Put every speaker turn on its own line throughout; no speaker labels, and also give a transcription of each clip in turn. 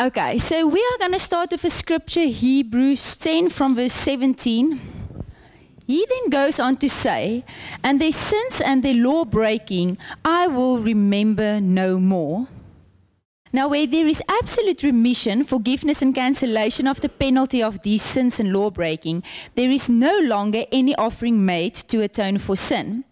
Okay, so we are going to start with a scripture, Hebrews 10 from verse 17. He then goes on to say, And their sins and their law breaking, I will remember no more. Now, where there is absolute remission, forgiveness, and cancellation of the penalty of these sins and law breaking, there is no longer any offering made to atone for sin.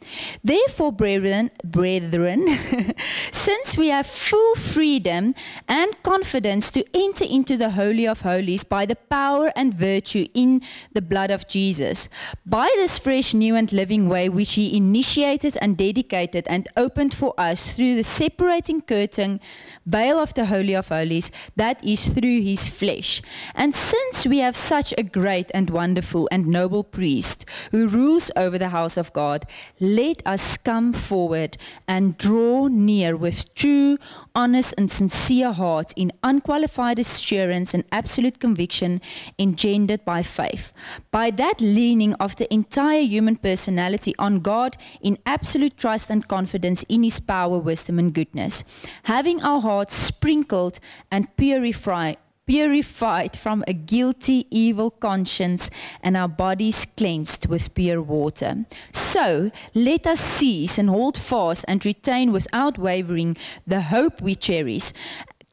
Therefore, brethren, brethren, since we have full freedom and confidence to enter into the Holy of Holies by the power and virtue in the blood of Jesus, by this fresh, new, and living way which He initiated and dedicated and opened for us through the separating curtain, veil of of the Holy of Holies, that is through his flesh. And since we have such a great and wonderful and noble priest who rules over the house of God, let us come forward and draw near with true, honest, and sincere hearts in unqualified assurance and absolute conviction engendered by faith. By that leaning of the entire human personality on God in absolute trust and confidence in his power, wisdom, and goodness, having our hearts sprinkled and purified purified from a guilty, evil conscience, and our bodies cleansed with pure water. So let us seize and hold fast and retain without wavering the hope we cherish.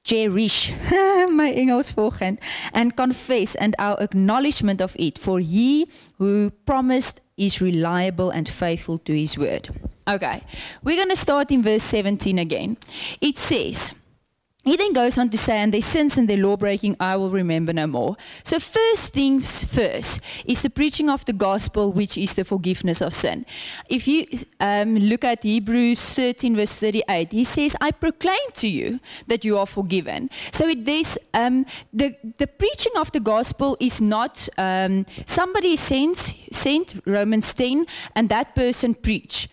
Cherish, my Engels volgend, and confess and our acknowledgement of it, for he who promised is reliable and faithful to his word. Okay, we're going to start in verse 17 again. It says, he then goes on to say, and their sins and their law breaking I will remember no more. So, first things first is the preaching of the gospel, which is the forgiveness of sin. If you um, look at Hebrews 13, verse 38, he says, I proclaim to you that you are forgiven. So, it, there's, um, the, the preaching of the gospel is not um, somebody sent, sent Romans 10 and that person preach.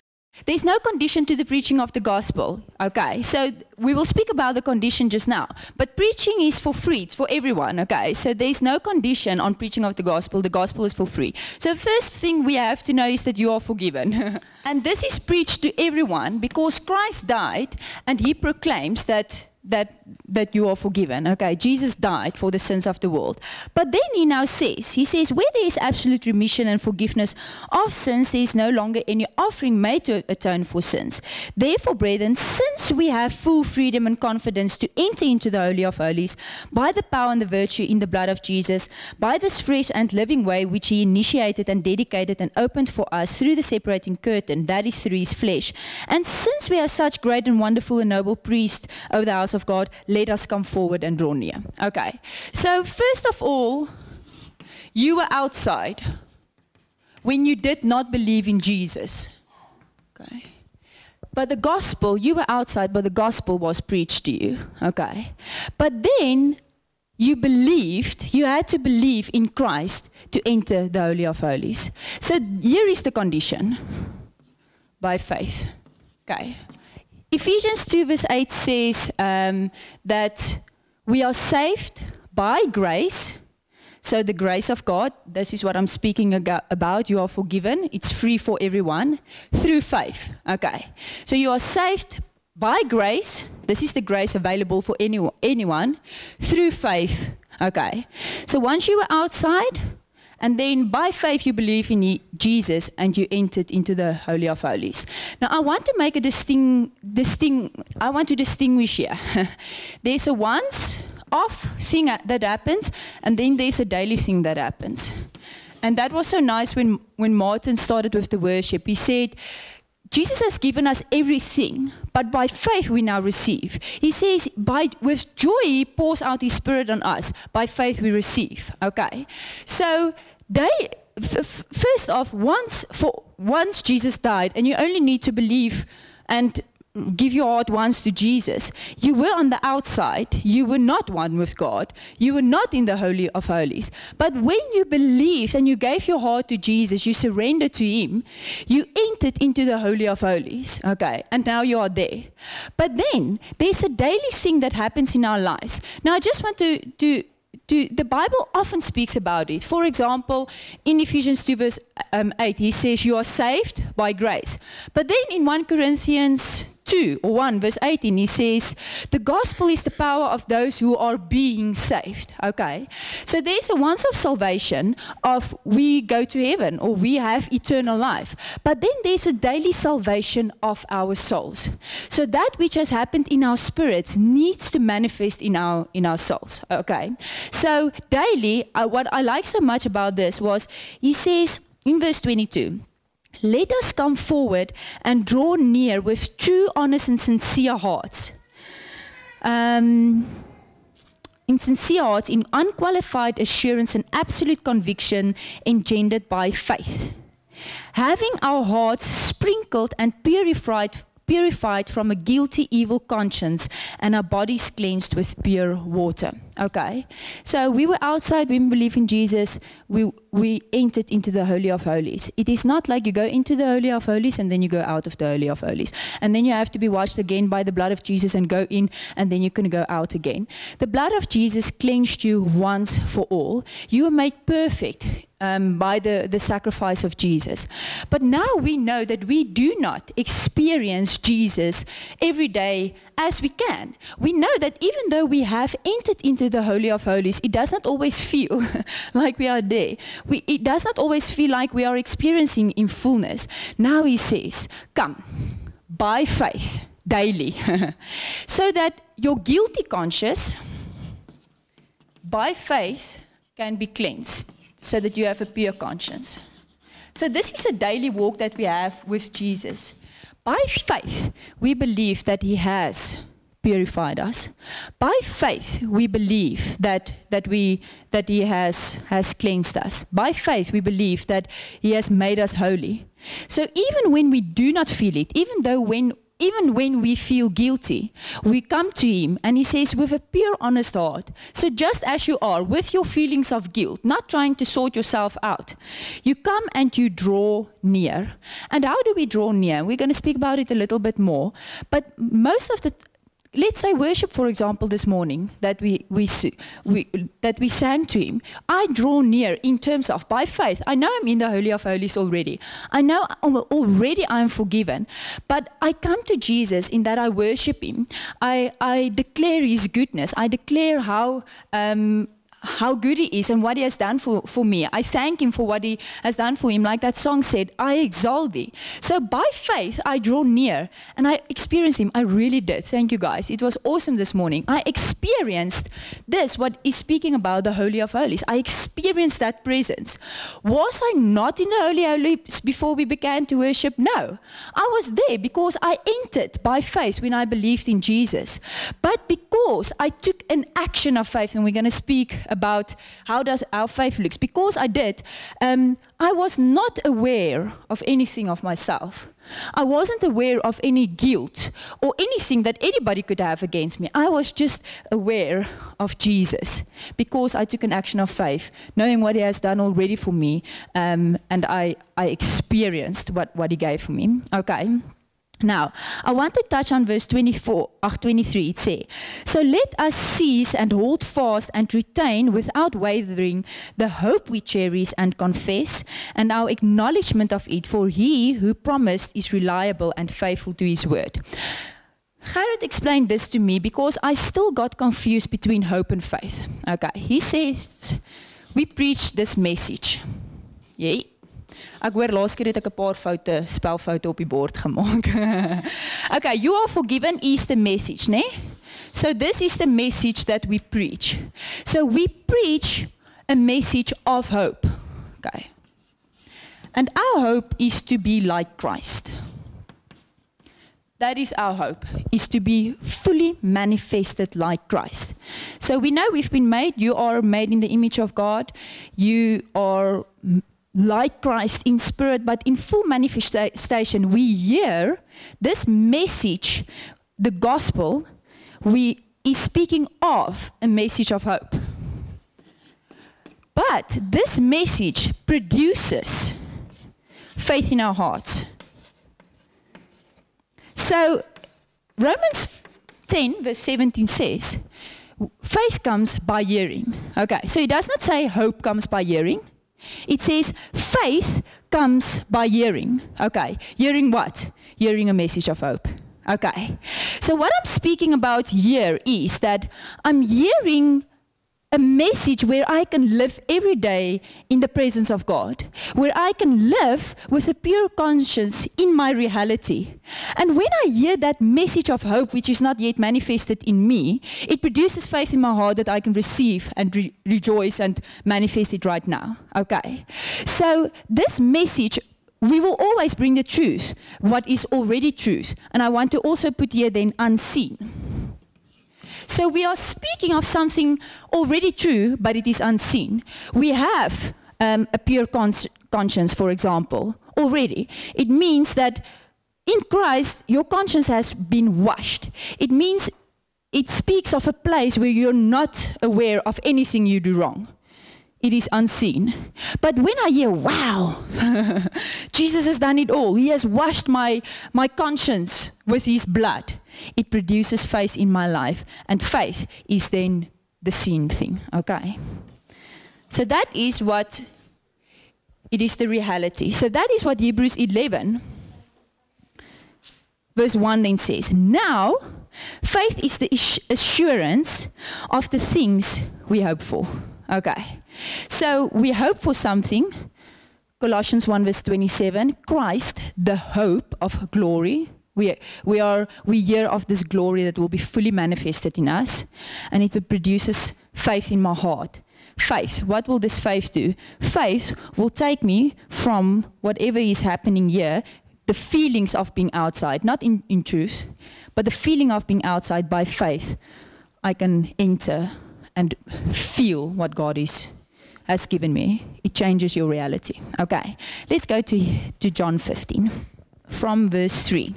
There's no condition to the preaching of the gospel. Okay, so we will speak about the condition just now. But preaching is for free, it's for everyone. Okay, so there's no condition on preaching of the gospel. The gospel is for free. So, first thing we have to know is that you are forgiven. and this is preached to everyone because Christ died and he proclaims that that that you are forgiven. Okay, Jesus died for the sins of the world. But then he now says, he says, where there is absolute remission and forgiveness of sins, there is no longer any offering made to atone for sins. Therefore, brethren, since we have full freedom and confidence to enter into the Holy of Holies by the power and the virtue in the blood of Jesus, by this fresh and living way which he initiated and dedicated and opened for us through the separating curtain, that is through his flesh. And since we are such great and wonderful and noble priest over the house of God, let us come forward and draw near. Okay. So, first of all, you were outside when you did not believe in Jesus. Okay. But the gospel, you were outside, but the gospel was preached to you. Okay. But then you believed, you had to believe in Christ to enter the Holy of Holies. So here is the condition by faith. Okay. Ephesians 2, verse 8 says um, that we are saved by grace. So, the grace of God, this is what I'm speaking about. You are forgiven, it's free for everyone through faith. Okay. So, you are saved by grace. This is the grace available for anyone anyone through faith. Okay. So, once you were outside, and then by faith, you believe in Jesus and you entered into the Holy of Holies. Now, I want to make a distinct, distinct I want to distinguish here. there's a once off thing that happens, and then there's a daily thing that happens. And that was so nice when, when Martin started with the worship. He said, Jesus has given us everything, but by faith we now receive. He says, by, with joy, he pours out his spirit on us. By faith we receive. Okay? So they first off once for once Jesus died and you only need to believe and give your heart once to Jesus you were on the outside. You were not one with God. You were not in the holy of holies. But when you believed and you gave your heart to Jesus you surrendered to him you entered into the holy of holies okay and now you are there. But then there's a daily thing that happens in our lives. Now I just want to to to, the Bible often speaks about it. For example, in Ephesians 2, verse um, 8, he says, You are saved by grace. But then in 1 Corinthians 2 or 1 verse 18 he says the gospel is the power of those who are being saved. Okay. So there's a once of salvation of we go to heaven or we have eternal life. But then there's a daily salvation of our souls. So that which has happened in our spirits needs to manifest in our in our souls. Okay. So daily uh, what i like so much about this was he says in verse 22 let us come forward and draw near with true, honest, and sincere hearts. Um, in sincere hearts, in unqualified assurance and absolute conviction engendered by faith. Having our hearts sprinkled and purified purified from a guilty, evil conscience, and our bodies cleansed with pure water. Okay? So we were outside, we believe in Jesus, we, we entered into the Holy of Holies. It is not like you go into the Holy of Holies and then you go out of the Holy of Holies. And then you have to be washed again by the blood of Jesus and go in, and then you can go out again. The blood of Jesus cleansed you once for all. You were made perfect um, by the, the sacrifice of Jesus. But now we know that we do not experience Jesus every day as we can. We know that even though we have entered into the Holy of Holies, it does not always feel like we are there. We, it does not always feel like we are experiencing in fullness. Now he says, Come, by faith, daily, so that your guilty conscience, by faith, can be cleansed so that you have a pure conscience. So, this is a daily walk that we have with Jesus. By faith, we believe that He has purified us. By faith, we believe that, that, we, that He has, has cleansed us. By faith, we believe that He has made us holy. So even when we do not feel it, even though when even when we feel guilty, we come to Him and He says, with a pure, honest heart, so just as you are, with your feelings of guilt, not trying to sort yourself out, you come and you draw near. And how do we draw near? We're going to speak about it a little bit more. But most of the let's say worship, for example, this morning that we, we, we, that we sang to him, I draw near in terms of by faith. I know I'm in the Holy of Holies already. I know already I'm forgiven. But I come to Jesus in that I worship him. I, I declare his goodness. I declare how um, how good he is and what he has done for, for me. I thank him for what he has done for him. Like that song said, I exalt thee. So by faith, I draw near and I experienced him. I really did. Thank you guys. It was awesome this morning. I experienced this, what is speaking about the Holy of Holies. I experienced that presence. Was I not in the Holy of Holies before we began to worship? No. I was there because I entered by faith when I believed in Jesus. But because I took an action of faith, and we're going to speak about how does our faith looks. Because I did, um, I was not aware of anything of myself. I wasn't aware of any guilt or anything that anybody could have against me. I was just aware of Jesus because I took an action of faith, knowing what He has done already for me, um, and I, I experienced what, what He gave for me. Okay. Now, I want to touch on verse 24, uh, 23. It says, So let us seize and hold fast and retain without wavering the hope we cherish and confess, and our acknowledgement of it, for he who promised is reliable and faithful to his word. Gerrit explained this to me because I still got confused between hope and faith. Okay, he says, We preach this message. Yeah. Ek hoor laas keer het ek 'n paar foute, spelfoute op die bord gemaak. okay, you are forgiven is the message, né? So this is the message that we preach. So we preach a message of hope. Okay. And our hope is to be like Christ. That is our hope, is to be fully manifested like Christ. So we know we've been made, you are made in the image of God. You are like Christ in spirit, but in full manifestation, we hear this message, the gospel, we is speaking of a message of hope. But this message produces faith in our hearts. So Romans 10, verse 17 says, faith comes by hearing. Okay, so it does not say hope comes by hearing. It says faith comes by hearing. Okay, hearing what? Hearing a message of hope. Okay. So, what I'm speaking about here is that I'm hearing a message where I can live every day in the presence of God, where I can live with a pure conscience in my reality. And when I hear that message of hope, which is not yet manifested in me, it produces faith in my heart that I can receive and re- rejoice and manifest it right now. Okay. So, this message we will always bring the truth, what is already truth. And I want to also put here then unseen. So we are speaking of something already true, but it is unseen. We have um, a pure cons- conscience, for example, already. It means that in Christ, your conscience has been washed. It means it speaks of a place where you're not aware of anything you do wrong it is unseen. But when I hear, wow, Jesus has done it all, He has washed my, my conscience with His blood, it produces faith in my life. And faith is then the seen thing, okay? So that is what it is the reality. So that is what Hebrews 11, verse 1 then says. Now, faith is the assurance of the things we hope for. Okay. So we hope for something. Colossians 1 verse 27, Christ, the hope of glory. We, we, are, we hear of this glory that will be fully manifested in us, and it produces faith in my heart. Faith, what will this faith do? Faith will take me from whatever is happening here, the feelings of being outside, not in, in truth, but the feeling of being outside by faith. I can enter and feel what God is has given me. It changes your reality. Okay, let's go to, to John 15 from verse 3.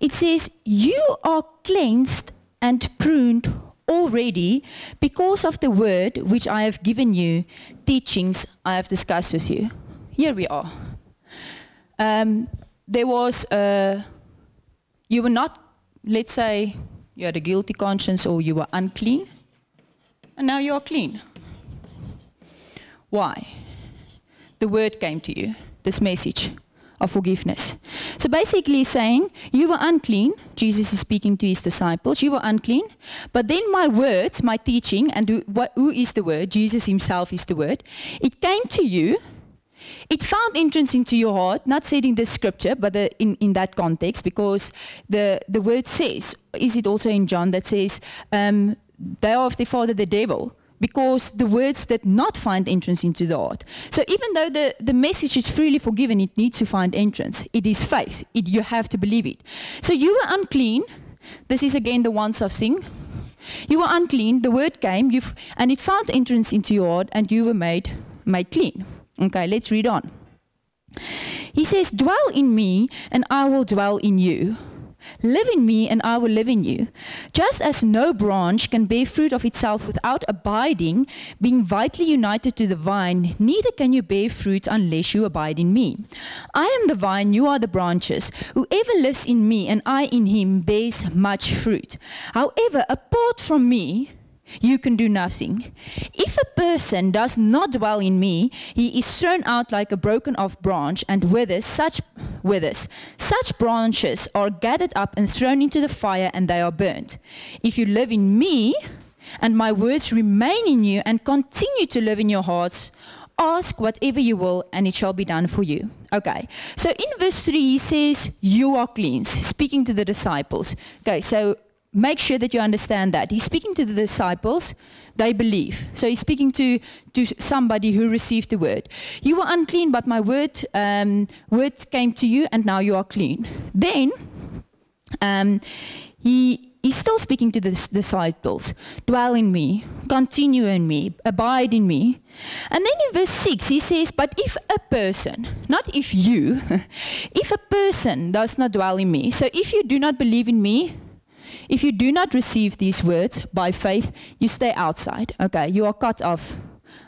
It says, You are cleansed and pruned already because of the word which I have given you, teachings I have discussed with you. Here we are. Um, there was a, you were not, let's say, you had a guilty conscience or you were unclean, and now you are clean. Why? The word came to you, this message of forgiveness. So basically, saying, You were unclean, Jesus is speaking to his disciples, you were unclean, but then my words, my teaching, and who, what, who is the word? Jesus himself is the word. It came to you it found entrance into your heart, not said in the scripture, but the, in, in that context, because the, the word says, is it also in John that says, um, they are of the father the devil, because the words did not find entrance into the heart. So even though the, the message is freely forgiven, it needs to find entrance. It is faith. It, you have to believe it. So you were unclean. This is again the once of thing. You were unclean. The word came, and it found entrance into your heart, and you were made made clean. Okay, let's read on. He says, Dwell in me, and I will dwell in you. Live in me, and I will live in you. Just as no branch can bear fruit of itself without abiding, being vitally united to the vine, neither can you bear fruit unless you abide in me. I am the vine, you are the branches. Whoever lives in me, and I in him, bears much fruit. However, apart from me, you can do nothing. If a person does not dwell in me, he is thrown out like a broken off branch and withers such withers. Such branches are gathered up and thrown into the fire and they are burnt. If you live in me and my words remain in you and continue to live in your hearts, ask whatever you will and it shall be done for you. Okay. So in verse 3 he says you are cleansed, speaking to the disciples. Okay, so make sure that you understand that. He's speaking to the disciples, they believe. So he's speaking to, to somebody who received the word. You were unclean, but my word, um, word came to you, and now you are clean. Then um, he, he's still speaking to the disciples dwell in me, continue in me, abide in me. And then in verse 6, he says, But if a person, not if you, if a person does not dwell in me, so if you do not believe in me, if you do not receive these words by faith, you stay outside. Okay, you are cut off.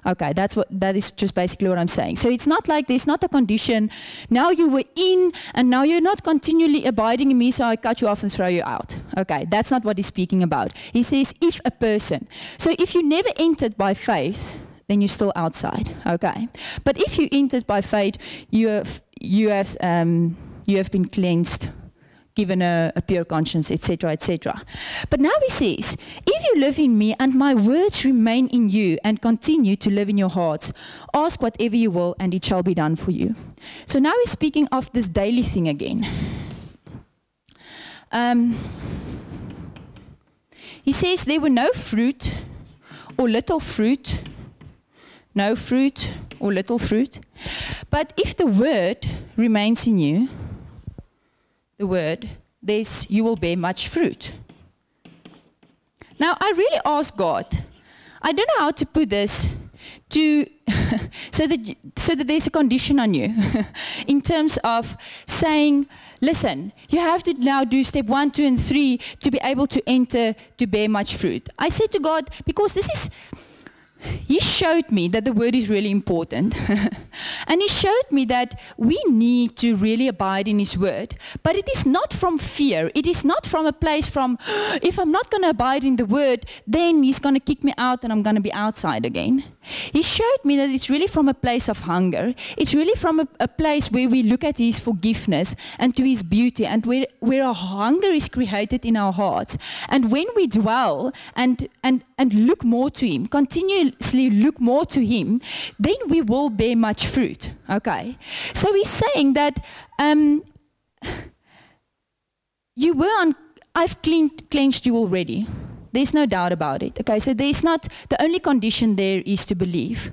Okay, that's what that is just basically what I'm saying. So it's not like there's not a condition. Now you were in and now you're not continually abiding in me, so I cut you off and throw you out. Okay, that's not what he's speaking about. He says if a person. So if you never entered by faith, then you're still outside. Okay. But if you entered by faith, you have you have um, you have been cleansed, given a, a pure conscience, etc., etc. But now he says, If you live in me and my words remain in you and continue to live in your hearts, ask whatever you will and it shall be done for you. So now he's speaking of this daily thing again. Um, he says there were no fruit or little fruit, no fruit or little fruit. But if the word remains in you, the word, this you will bear much fruit. Now, I really ask God, I don't know how to put this to so that so that there's a condition on you in terms of saying listen you have to now do step 1 2 and 3 to be able to enter to bear much fruit i said to god because this is he showed me that the word is really important. and he showed me that we need to really abide in his word. But it is not from fear. It is not from a place from, if I'm not going to abide in the word, then he's going to kick me out and I'm going to be outside again. He showed me that it's really from a place of hunger. It's really from a, a place where we look at his forgiveness and to his beauty and where, where a hunger is created in our hearts. And when we dwell and, and, and look more to him, continuously look more to Him, then we will bear much fruit. Okay? So He's saying that um, you were on, I've cleaned, cleansed you already. There's no doubt about it. Okay, so there's not, the only condition there is to believe.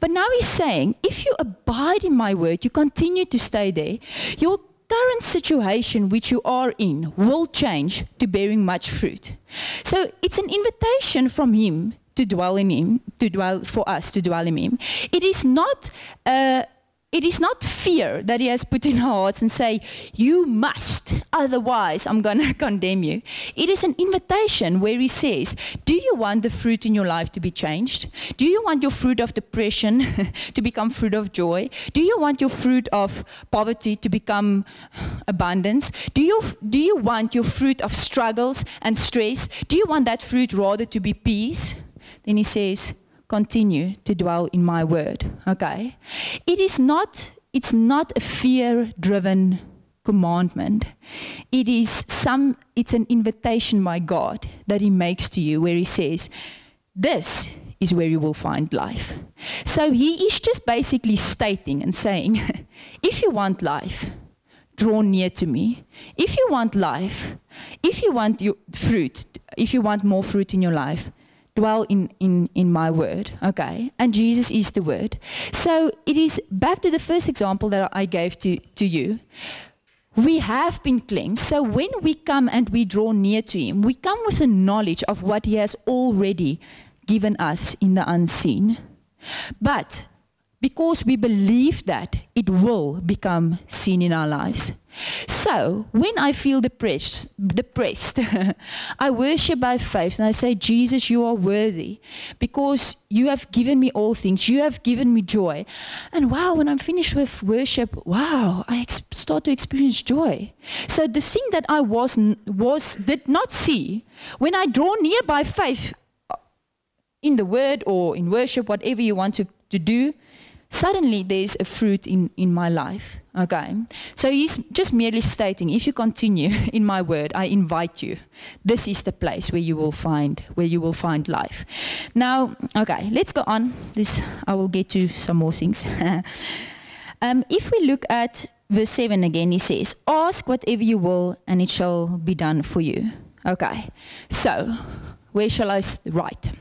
But now he's saying, if you abide in my word, you continue to stay there, your current situation which you are in will change to bearing much fruit. So it's an invitation from him to dwell in him, to dwell for us to dwell in him. It is not uh, it is not fear that he has put in our hearts and say, you must, otherwise I'm going to condemn you. It is an invitation where he says, do you want the fruit in your life to be changed? Do you want your fruit of depression to become fruit of joy? Do you want your fruit of poverty to become abundance? Do you, do you want your fruit of struggles and stress? Do you want that fruit rather to be peace? Then he says, continue to dwell in my word. Okay? It is not, it's not a fear driven commandment. It is some it's an invitation by God that he makes to you where he says, This is where you will find life. So he is just basically stating and saying, if you want life, draw near to me. If you want life, if you want your fruit, if you want more fruit in your life, dwell in, in, in my word, okay? And Jesus is the word. So it is back to the first example that I gave to, to you. We have been cleansed. So when we come and we draw near to Him, we come with a knowledge of what He has already given us in the unseen. But because we believe that it will become seen in our lives. So, when I feel depressed, depressed I worship by faith and I say, Jesus, you are worthy because you have given me all things. You have given me joy. And wow, when I'm finished with worship, wow, I start to experience joy. So, the thing that I was, was, did not see, when I draw near by faith uh, in the word or in worship, whatever you want to, to do, suddenly there's a fruit in, in my life. Okay. So he's just merely stating, if you continue in my word, I invite you. This is the place where you will find where you will find life. Now, okay, let's go on. This I will get to some more things. um, if we look at verse 7 again, he says, Ask whatever you will, and it shall be done for you. Okay. So where shall I write?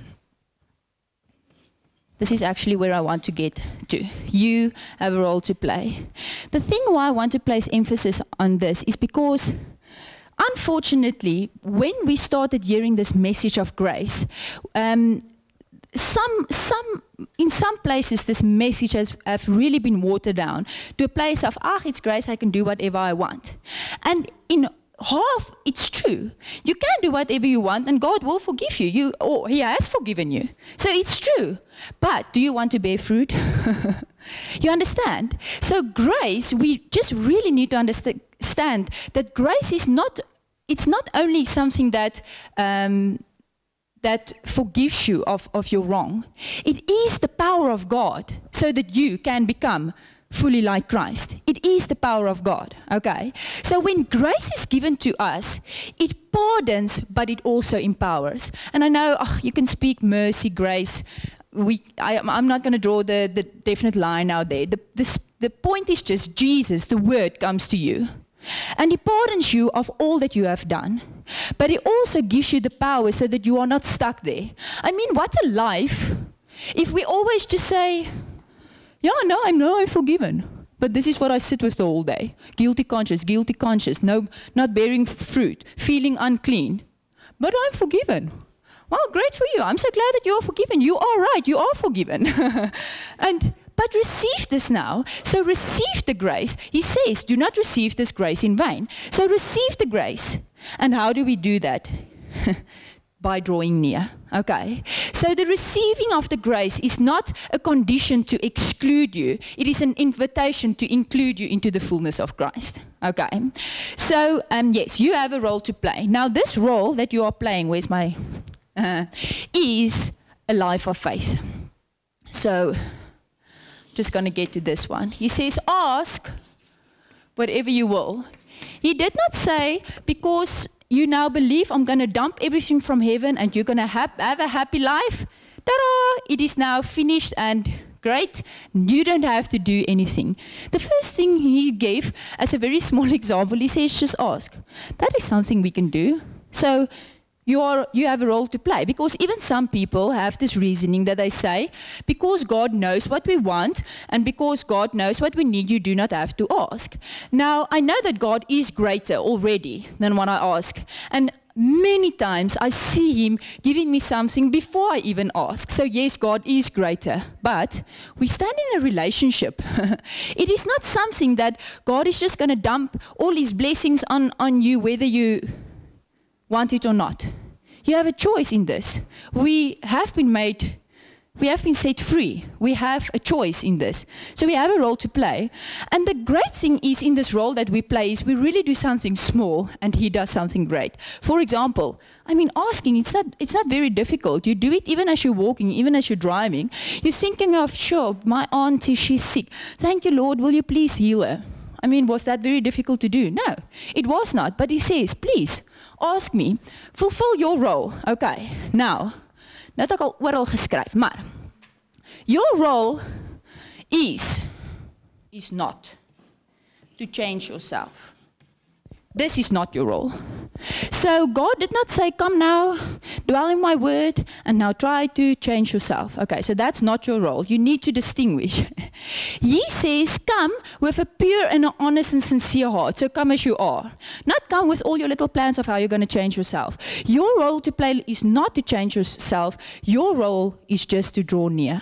This is actually where I want to get to. You have a role to play. The thing why I want to place emphasis on this is because unfortunately, when we started hearing this message of grace, um, some, some, in some places, this message has have really been watered down to a place of, ah, it's grace, I can do whatever I want. And in half it's true. You can do whatever you want and god will forgive you. You or he has forgiven you. So it's true. But do you want to bear fruit? You understand? So grace we just really need to understand that grace is not it's not only something that um, that forgives you of, of your wrong. It is the power of god so that you can become fully like Christ. It is the power of God, okay? So when grace is given to us, it pardons, but it also empowers. And I know oh, you can speak mercy, grace. We, I, am not going to draw the, the definite line out there. The, the, the point is just Jesus, the word, comes to you. And he pardons you of all that you have done. But he also gives you the power so that you are not stuck there. I mean, what a life if we always just say, yeah, no, I know I'm forgiven. But this is what I sit with the whole day. Guilty conscience, guilty conscience, no, not bearing fruit, feeling unclean. But I'm forgiven. Well, great for you. I'm so glad that you're forgiven. You are right. You are forgiven. and but receive this now. So receive the grace. He says, do not receive this grace in vain. So receive the grace. And how do we do that? by drawing near. Okay. So the receiving of the grace is not a condition to exclude you, it is an invitation to include you into the fullness of Christ. Okay. So, um, yes, you have a role to play. Now, this role that you are playing, where's my. Uh, is a life of faith. So, just going to get to this one. He says, Ask whatever you will. He did not say, because you now believe I'm going to dump everything from heaven and you're going to have, have a happy life. Ta-da! It is now finished and great. You don't have to do anything. The first thing he gave as a very small example, he says, just ask. That is something we can do. So you, are, you have a role to play. Because even some people have this reasoning that they say, because God knows what we want and because God knows what we need, you do not have to ask. Now, I know that God is greater already than when I ask. And many times I see Him giving me something before I even ask. So, yes, God is greater, but we stand in a relationship. it is not something that God is just going to dump all His blessings on, on you, whether you want it or not. You have a choice in this. We have been made, we have been set free. We have a choice in this. So we have a role to play. And the great thing is in this role that we play is we really do something small and he does something great. For example, I mean, asking, it's not, it's not very difficult. You do it even as you're walking, even as you're driving. You're thinking of, sure, my auntie, she's sick. Thank you, Lord, will you please heal her? I mean, was that very difficult to do? No, it was not. But he says, please, ask me, fulfill your role. Okay, now, nou het ek al oral geskryf, maar your role is is not to change yourself. This is not your role. So God did not say, Come now, dwell in my word, and now try to change yourself. Okay, so that's not your role. You need to distinguish. he says, Come with a pure and an honest and sincere heart. So come as you are. Not come with all your little plans of how you're going to change yourself. Your role to play is not to change yourself, your role is just to draw near.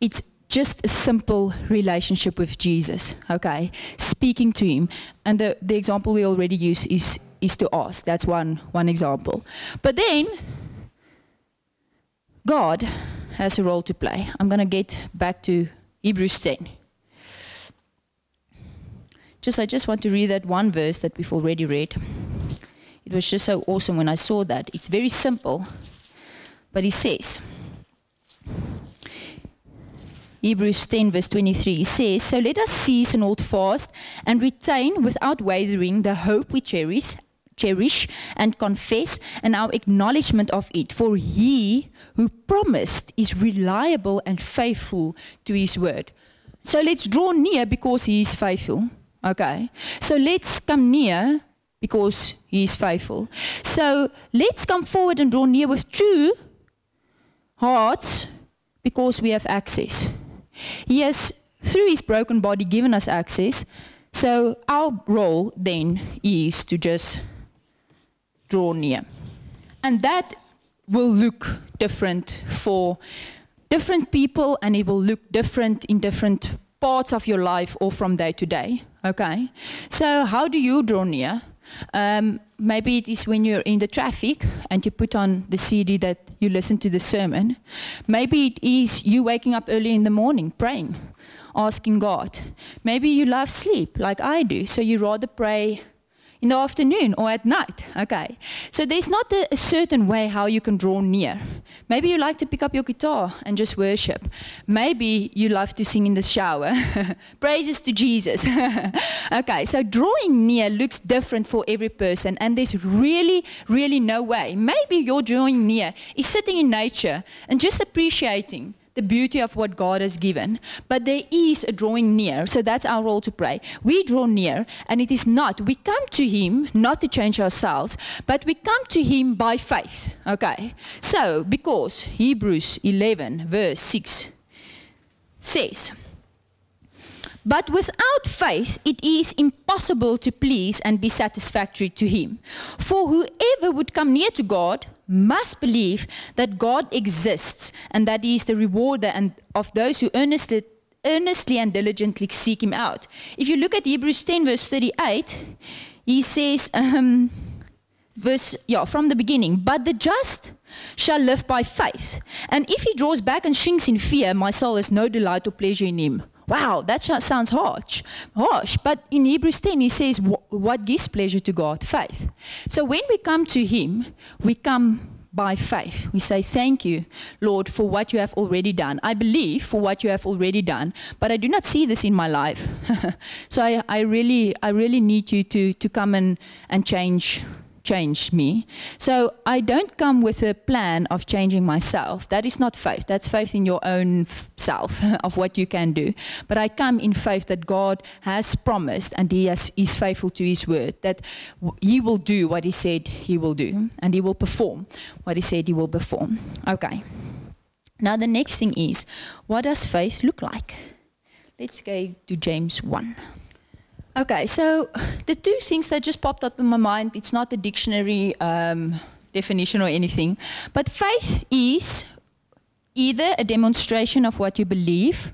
It's just a simple relationship with Jesus, okay? Speaking to him. And the, the example we already use is, is to ask. That's one, one example. But then, God has a role to play. I'm going to get back to Hebrews 10. Just, I just want to read that one verse that we've already read. It was just so awesome when I saw that. It's very simple, but he says, Hebrews 10, verse 23 says, So let us cease and hold fast and retain without wavering the hope we cherish, cherish and confess and our acknowledgement of it. For he who promised is reliable and faithful to his word. So let's draw near because he is faithful. Okay. So let's come near because he is faithful. So let's come forward and draw near with true hearts because we have access. He has, through his broken body, given us access. So our role then is to just draw near. And that will look different for different people and it will look different in different parts of your life or from day to day. Okay? So, how do you draw near? Um, maybe it is when you're in the traffic and you put on the CD that you listen to the sermon. Maybe it is you waking up early in the morning praying, asking God. Maybe you love sleep like I do, so you rather pray in the afternoon or at night. Okay. So there's not a, a, certain way how you can draw near. Maybe you like to pick up your guitar and just worship. Maybe you love to sing in the shower. Praises to Jesus. okay. So drawing near looks different for every person, and there's really, really no way. Maybe your drawing near is sitting in nature and just appreciating the beauty of what God has given. But there is a drawing near. So that's our role to pray. We draw near, and it is not, we come to Him not to change ourselves, but we come to Him by faith. Okay? So, because Hebrews 11, verse 6 says, but without faith, it is impossible to please and be satisfactory to Him. For whoever would come near to God must believe that God exists and that He is the rewarder and of those who earnestly, earnestly and diligently seek Him out. If you look at Hebrews 10, verse 38, he says, um, verse, yeah, from the beginning, but the just shall live by faith. And if he draws back and shrinks in fear, my soul has no delight or pleasure in him. Wow, that sounds harsh, harsh. But in Hebrews 10, he says, What gives pleasure to God? Faith. So when we come to him, we come by faith. We say, Thank you, Lord, for what you have already done. I believe for what you have already done, but I do not see this in my life. so I, I, really, I really need you to, to come and, and change changed me. So I don't come with a plan of changing myself. That is not faith. That's faith in your own self of what you can do. But I come in faith that God has promised and He has, is faithful to His word, that He will do what He said He will do and He will perform what He said He will perform. Okay. Now the next thing is, what does faith look like? Let's go to James 1. Okay, so the two things that just popped up in my mind, it's not a dictionary um, definition or anything, but faith is either a demonstration of what you believe,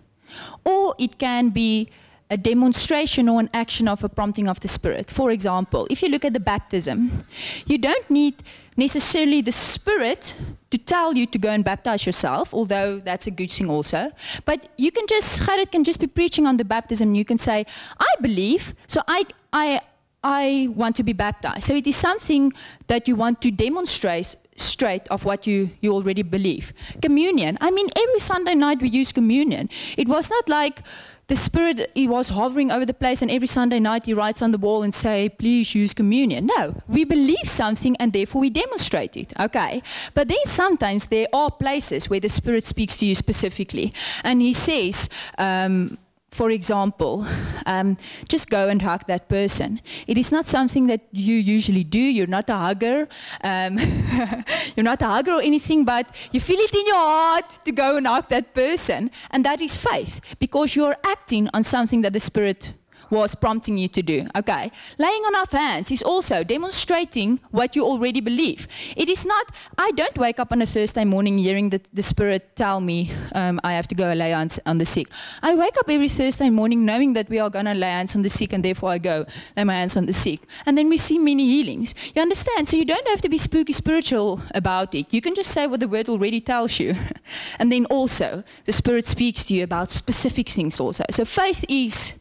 or it can be a demonstration or an action of a prompting of the Spirit. For example, if you look at the baptism, you don't need necessarily the Spirit to tell you to go and baptize yourself, although that's a good thing also. But you can just, Gerrit can just be preaching on the baptism. You can say, I believe, so I, I, I want to be baptized. So it is something that you want to demonstrate straight of what you, you already believe. Communion. I mean, every Sunday night we use communion. It was not like, the Spirit, he was hovering over the place, and every Sunday night he writes on the wall and say, please use communion. No, we believe something and therefore we demonstrate it, okay? But then sometimes there are places where the Spirit speaks to you specifically, and he says, um, for example, um, just go and hug that person. It is not something that you usually do. You're not a hugger. Um, you're not a hugger or anything, but you feel it in your heart to go and hug that person. And that is faith because you're acting on something that the Spirit was prompting you to do. Okay. Laying on of hands is also demonstrating what you already believe. It is not, I don't wake up on a Thursday morning hearing the, the Spirit tell me um, I have to go lay hands on the sick. I wake up every Thursday morning knowing that we are going to lay hands on the sick and therefore I go lay my hands on the sick. And then we see many healings. You understand? So you don't have to be spooky spiritual about it. You can just say what the word already tells you. and then also, the Spirit speaks to you about specific things also. So faith is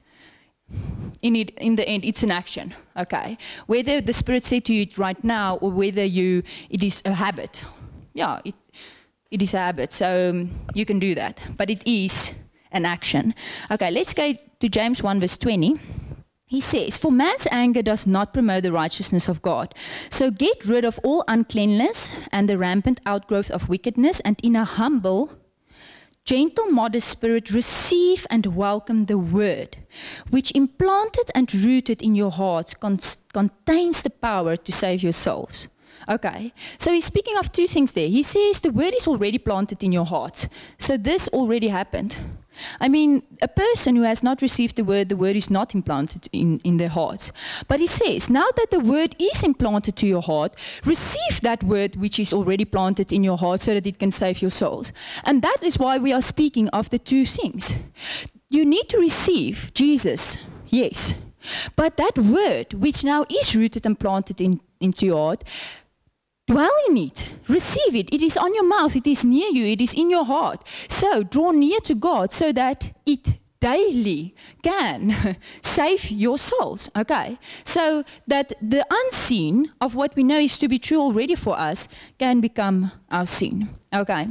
in, it, in the end, it's an action, okay? Whether the Spirit said to you right now or whether you, it is a habit. Yeah, it, it is a habit, so um, you can do that. But it is an action. Okay, let's go to James 1 verse 20. He says, For man's anger does not promote the righteousness of God. So get rid of all uncleanness and the rampant outgrowth of wickedness, and in a humble gentle, modest spirit, receive and welcome the word, which implanted and rooted in your hearts con- contains the power to save your souls. Okay, so he's speaking of two things there. He says the word is already planted in your heart. So this already happened. I mean, a person who has not received the word, the word is not implanted in, in their hearts. But he says, now that the word is implanted to your heart, receive that word which is already planted in your heart so that it can save your souls. And that is why we are speaking of the two things. You need to receive Jesus, yes. But that word, which now is rooted and planted in, into your heart, Dwell in it. Receive it. It is on your mouth. It is near you. It is in your heart. So draw near to God so that it daily can save your souls. Okay? So that the unseen of what we know is to be true already for us can become our seen. Okay?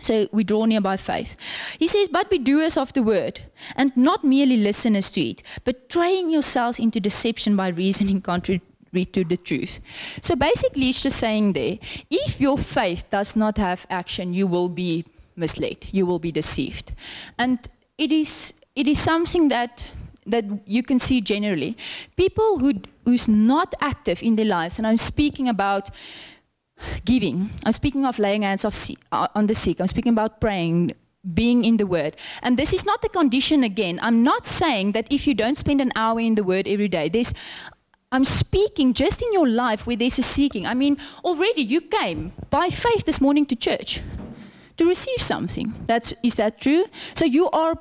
So we draw near by faith. He says, But be doers of the word, and not merely listeners to it, but traying yourselves into deception by reasoning contrary to the truth. So basically, it's just saying there if your faith does not have action, you will be misled, you will be deceived. And it is, it is something that, that you can see generally. People who, who's not active in their lives, and I'm speaking about giving, I'm speaking of laying hands of, uh, on the sick, I'm speaking about praying, being in the Word. And this is not the condition again. I'm not saying that if you don't spend an hour in the Word every day, there's, I'm speaking just in your life where there's a seeking. I mean, already you came by faith this morning to church to receive something. That's, is that true? So you are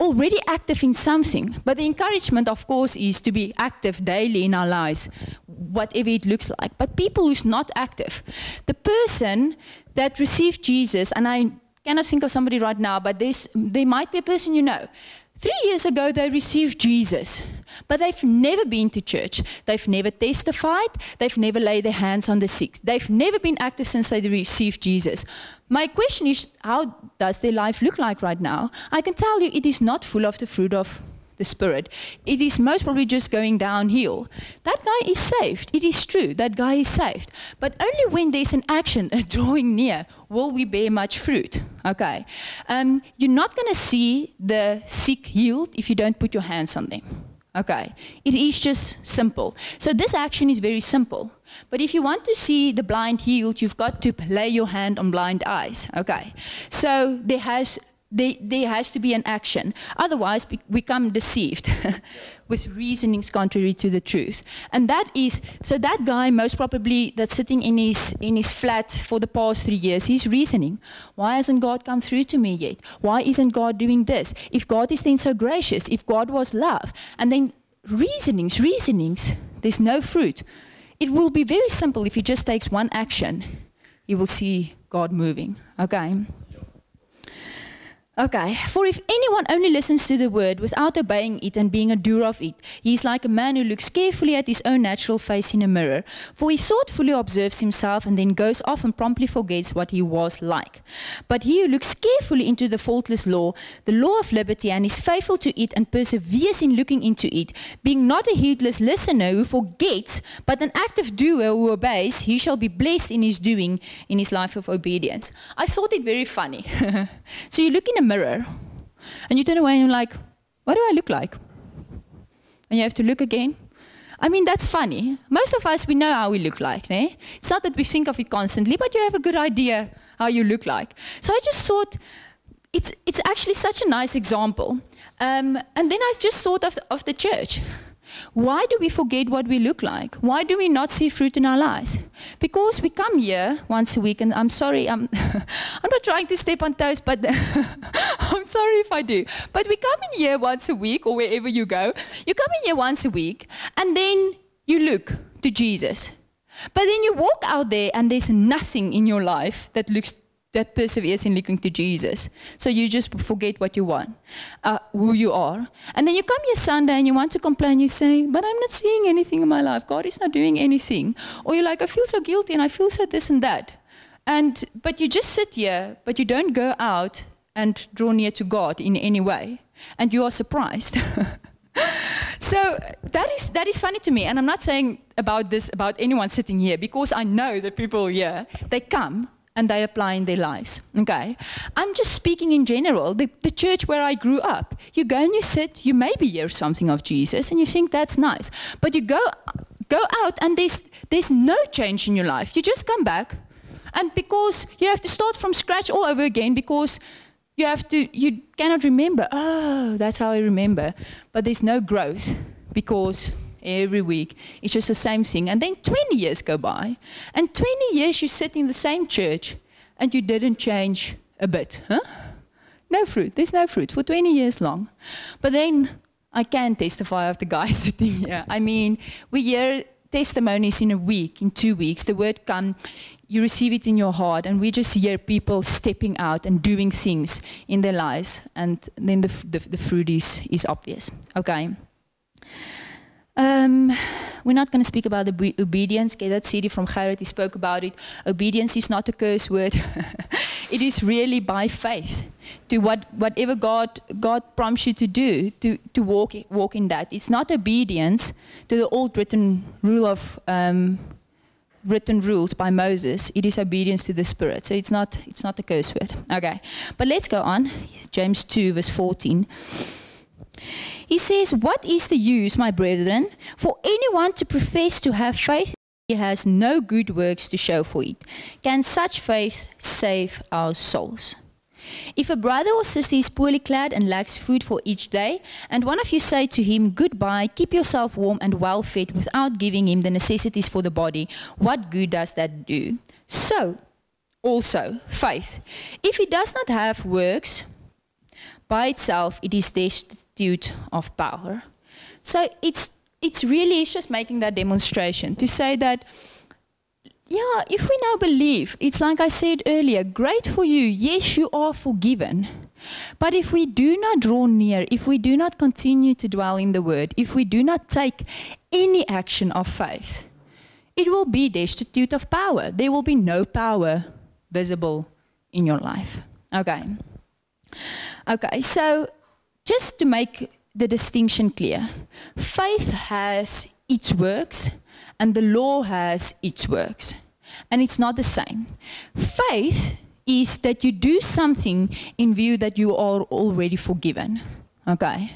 already active in something. But the encouragement, of course, is to be active daily in our lives, whatever it looks like. But people who's not active, the person that received Jesus, and I cannot think of somebody right now, but there might be a person you know. Three years ago, they received Jesus, but they've never been to church. They've never testified. They've never laid their hands on the sick. They've never been active since they received Jesus. My question is, how does their life look like right now? I can tell you it is not full of the fruit of the Spirit. It is most probably just going downhill. That guy is saved. It is true. That guy is saved. But only when there's an action, a drawing near, will we bear much fruit. Okay. Um, you're not going to see the sick healed if you don't put your hands on them. Okay. It is just simple. So this action is very simple. But if you want to see the blind healed, you've got to lay your hand on blind eyes. Okay. So there has there, there has to be an action. Otherwise, we become deceived with reasonings contrary to the truth. And that is, so that guy most probably that's sitting in his, in his flat for the past three years, he's reasoning, why hasn't God come through to me yet? Why isn't God doing this? If God is then so gracious, if God was love, and then reasonings, reasonings, there's no fruit. It will be very simple if he just takes one action, you will see God moving. Okay? Okay, for if anyone only listens to the word without obeying it and being a doer of it, he is like a man who looks carefully at his own natural face in a mirror. For he thoughtfully observes himself and then goes off and promptly forgets what he was like. But he who looks carefully into the faultless law, the law of liberty, and is faithful to it and perseveres in looking into it, being not a heedless listener who forgets, but an active doer who obeys, he shall be blessed in his doing, in his life of obedience. I thought it very funny. so you look in a mirror and you turn away and you're like, what do I look like? And you have to look again. I mean, that's funny. Most of us, we know how we look like. Eh? It's not that we think of it constantly, but you have a good idea how you look like. So I just thought it's, it's actually such a nice example. Um, and then I just thought of, of the church. Why do we forget what we look like? Why do we not see fruit in our lives? Because we come here once a week, and I'm sorry, I'm, I'm not trying to step on toes, but I'm sorry if I do. But we come in here once a week, or wherever you go, you come in here once a week, and then you look to Jesus. But then you walk out there, and there's nothing in your life that looks that perseveres in looking to Jesus. So you just forget what you want, uh, who you are. And then you come here Sunday and you want to complain, you say, but I'm not seeing anything in my life. God is not doing anything. Or you're like, I feel so guilty and I feel so this and that. And, but you just sit here, but you don't go out and draw near to God in any way. And you are surprised. so that is, that is funny to me. And I'm not saying about this about anyone sitting here because I know the people here, they come and they apply in their lives. Okay? I'm just speaking in general. The, the church where I grew up, you go and you sit, you maybe hear something of Jesus and you think that's nice. But you go, go out and there's, there's no change in your life. You just come back. And because you have to start from scratch all over again because you have to, you cannot remember, oh, that's how I remember. But there's no growth because every week. It's just the same thing. And then 20 years go by, and 20 years you sit in the same church and you didn't change a bit. Huh? No fruit. There's no fruit for 20 years long. But then I can testify of the guy sitting here. I mean, we hear testimonies in a week, in two weeks. The word come, you receive it in your heart, and we just hear people stepping out and doing things in their lives, and then the, the, the fruit is, is obvious. Okay. Um, we're not going to speak about the obedience. Okay, that CD from Gerrit, he spoke about it. Obedience is not a curse word. it is really by faith to what, whatever God, God prompts you to do, to, to walk, walk in that. It's not obedience to the old written rule of um, written rules by Moses. It is obedience to the Spirit. So it's not, it's not a curse word. Okay, but let's go on. James 2, verse 14. He says, What is the use, my brethren, for anyone to profess to have faith he has no good works to show for it? Can such faith save our souls? If a brother or sister is poorly clad and lacks food for each day, and one of you say to him, Goodbye, keep yourself warm and well fed without giving him the necessities for the body, what good does that do? So, also, faith. If he does not have works, by itself it is of power. So it's it's really it's just making that demonstration to say that yeah, if we now believe, it's like I said earlier, great for you. Yes, you are forgiven. But if we do not draw near, if we do not continue to dwell in the word, if we do not take any action of faith, it will be destitute of power. There will be no power visible in your life. Okay. Okay, so just to make the distinction clear, faith has its works and the law has its works. And it's not the same. Faith is that you do something in view that you are already forgiven. Okay?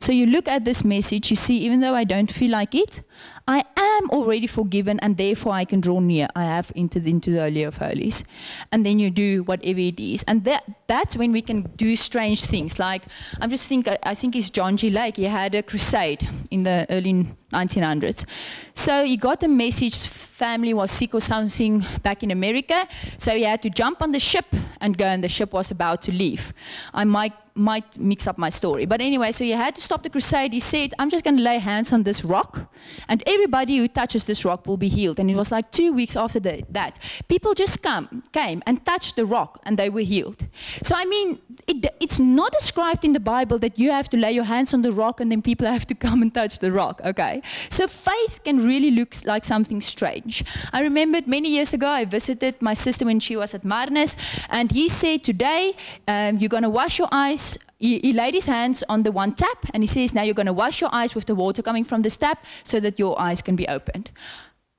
So you look at this message, you see, even though I don't feel like it, I am already forgiven and therefore I can draw near. I have entered into the Holy of Holies. And then you do whatever it is. And that, that's when we can do strange things. Like, I'm just think, I think it's John G. Lake. He had a crusade in the early 1900s. So he got a message, family was sick or something back in America. So he had to jump on the ship and go, and the ship was about to leave. I might might mix up my story. But anyway, so he had to stop the crusade. He said, I'm just going to lay hands on this rock, and everybody who touches this rock will be healed. And it was like two weeks after the, that. People just come, came and touched the rock, and they were healed. So, I mean, it, it's not described in the Bible that you have to lay your hands on the rock and then people have to come and touch the rock, okay? So, faith can really look like something strange. I remembered many years ago, I visited my sister when she was at Marnus, and he said, Today, um, you're going to wash your eyes he, he, laid his hands on the one tap and he says, Now you're going to wash your eyes with the water coming from this tap so that your eyes can be opened.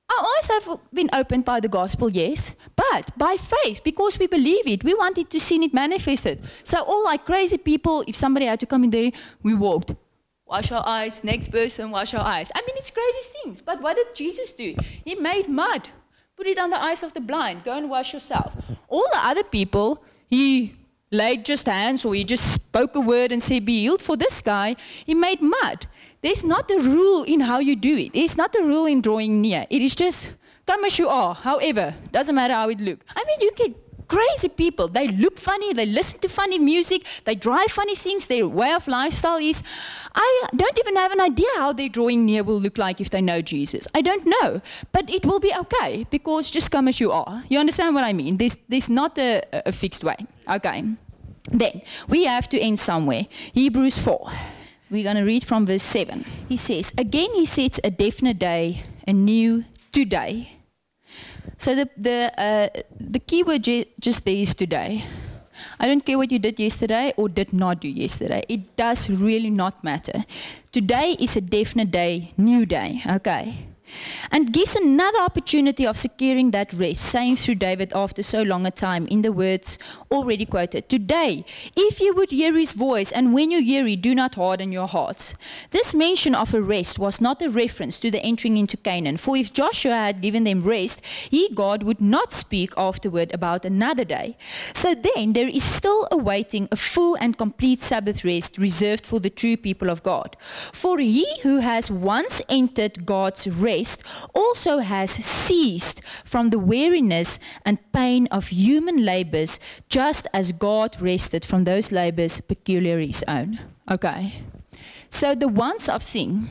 Our eyes have been opened by the gospel, yes, but by faith, because we believe it. We wanted to see it manifested. So, all like crazy people, if somebody had to come in there, we walked. Wash our eyes, next person, wash our eyes. I mean, it's crazy things. But what did Jesus do? He made mud, put it on the eyes of the blind, go and wash yourself. All the other people, he laid just hands or he just spoke a word and said, Be healed. For this guy, he made mud. There's not a rule in how you do it. There's not a rule in drawing near. It is just come as you are, however, doesn't matter how it looks. I mean, you get crazy people. They look funny, they listen to funny music, they drive funny things, their way of lifestyle is. I don't even have an idea how their drawing near will look like if they know Jesus. I don't know. But it will be okay because just come as you are. You understand what I mean? There's, there's not a, a fixed way. Okay. Then we have to end somewhere. Hebrews 4. We're going to read from verse 7. He says, Again, he sets a definite day, a new today so the, the, uh, the key word just there is today. I don't care what you did yesterday or did not do yesterday. It does really not matter. Today is a definite day, new day, okay? And gives another opportunity of securing that rest, saying through David after so long a time in the words already quoted Today, if you would hear his voice, and when you hear it, do not harden your hearts. This mention of a rest was not a reference to the entering into Canaan, for if Joshua had given them rest, he, God, would not speak afterward about another day. So then there is still awaiting a full and complete Sabbath rest reserved for the true people of God. For he who has once entered God's rest, rest also has ceased from the weariness and pain of human labors, just as God rested from those labors peculiarly his own. Okay. So the once of thing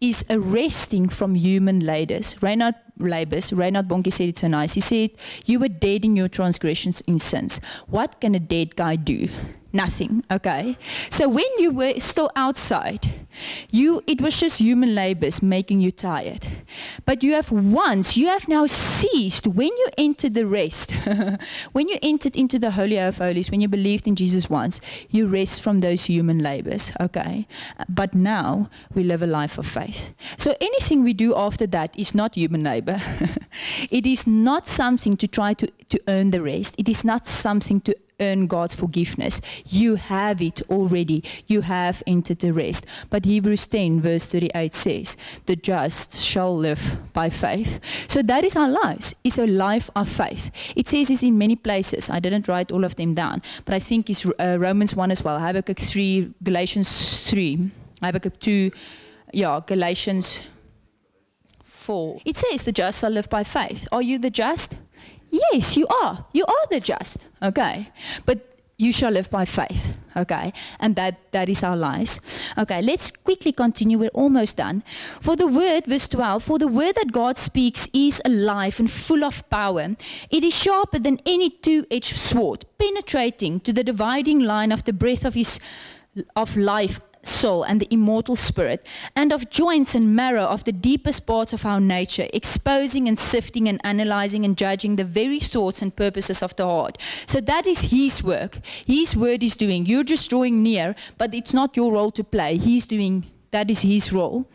is a resting from human labors. Reinhard labors. Reinhard Bonnke said it so nice. He said, You were dead in your transgressions in sins. What can a dead guy do? Nothing, okay? So when you were still outside, you it was just human labors making you tired. But you have once, you have now ceased when you entered the rest. when you entered into the Holy of Holies, when you believed in Jesus once, you rest from those human labors, okay? But now we live a life of faith. So anything we do after that is not human labor. it is not something to try to, to earn the rest. It is not something to earn God's forgiveness. You have it already. You have entered the rest. But Hebrews 10, verse 38 says, The just shall live by faith. So that is our lives. It's a life of faith. It says this in many places. I didn't write all of them down, but I think it's uh, Romans 1 as well, Habakkuk 3, Galatians 3, Habakkuk 2, yeah, Galatians 4. It says, The just shall live by faith. Are you the just? Yes, you are. You are the just. Okay. But you shall live by faith. Okay. And that, that is our lives. Okay. Let's quickly continue. We're almost done. For the word, verse 12, for the word that God speaks is alive and full of power. It is sharper than any two edged sword, penetrating to the dividing line of the breath of his of life soul and the immortal spirit, and of joints and marrow of the deepest parts of our nature, exposing and sifting and analyzing and judging the very thoughts and purposes of the heart. So that is His work. His word is doing. You're just drawing near, but it's not your role to play. He's doing that is his role.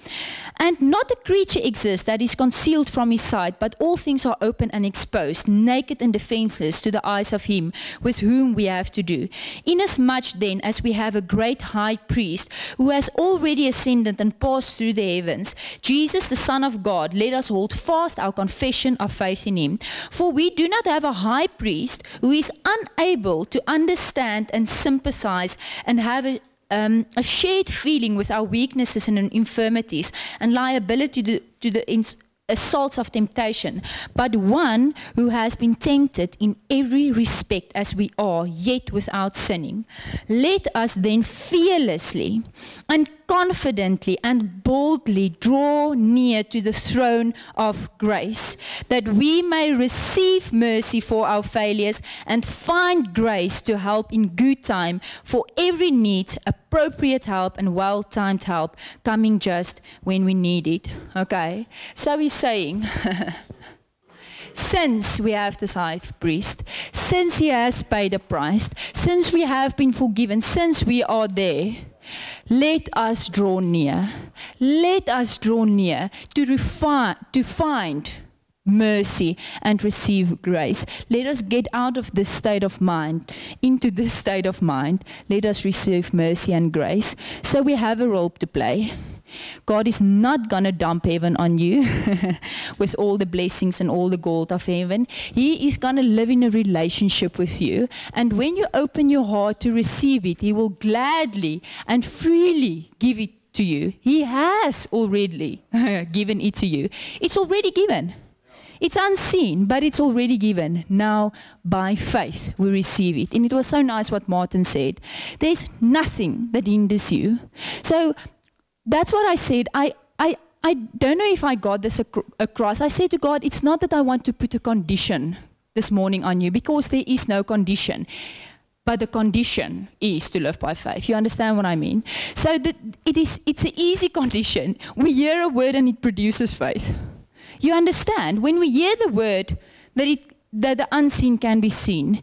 And not a creature exists that is concealed from his sight, but all things are open and exposed, naked and defenseless to the eyes of him with whom we have to do. Inasmuch then as we have a great high priest who has already ascended and passed through the heavens, Jesus, the Son of God, let us hold fast our confession of faith in him. For we do not have a high priest who is unable to understand and sympathize and have a um, a shared feeling with our weaknesses and infirmities and liability to, to the assaults of temptation, but one who has been tempted in every respect as we are, yet without sinning. Let us then fearlessly and confidently and boldly draw near to the throne of grace, that we may receive mercy for our failures and find grace to help in good time for every need, appropriate help and well timed help coming just when we need it. Okay? So he's saying, since we have this high priest, since he has paid a price, since we have been forgiven, since we are there let us draw near. Let us draw near to, refine, to find mercy and receive grace. Let us get out of this state of mind into this state of mind. Let us receive mercy and grace. So we have a role to play. God is not going to dump heaven on you with all the blessings and all the gold of heaven. He is going to live in a relationship with you. And when you open your heart to receive it, He will gladly and freely give it to you. He has already given it to you. It's already given. It's unseen, but it's already given. Now, by faith, we receive it. And it was so nice what Martin said. There's nothing that hinders you. So, that's what I said. I, I, I don't know if I got this across. I said to God, it's not that I want to put a condition this morning on you because there is no condition. But the condition is to live by faith. You understand what I mean? So that it is, it's an easy condition. We hear a word and it produces faith. You understand? When we hear the word that, it, that the unseen can be seen,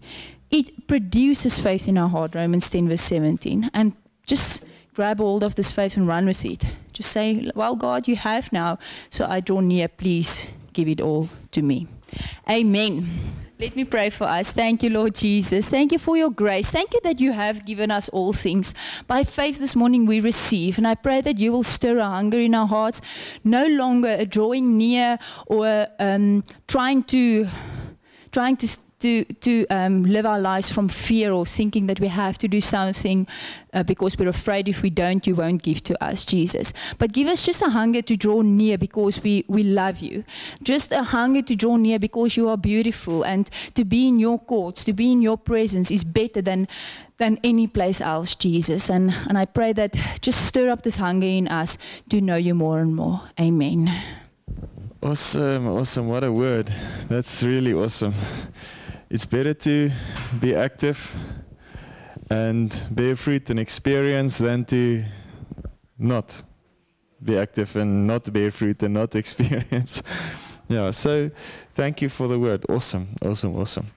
it produces faith in our heart, Romans 10, verse 17. And just grab hold of this faith and run with it. Just say, Well, God, you have now, so I draw near. Please give it all to me. Amen. Let me pray for us. Thank you, Lord Jesus. Thank you for your grace. Thank you that you have given us all things. By faith this morning we receive. And I pray that you will stir a hunger in our hearts, no longer a drawing near or um, trying to trying to to, to um, live our lives from fear or thinking that we have to do something uh, because we're afraid if we don't, you won't give to us, Jesus. But give us just a hunger to draw near because we, we love you. Just a hunger to draw near because you are beautiful and to be in your courts, to be in your presence is better than, than any place else, Jesus. And, and I pray that just stir up this hunger in us to know you more and more. Amen.
Awesome, awesome. What a word. That's really awesome. It's better to be active and bear fruit and experience than to not be active and not bear fruit and not experience. yeah, so thank you for the word. Awesome, awesome, awesome.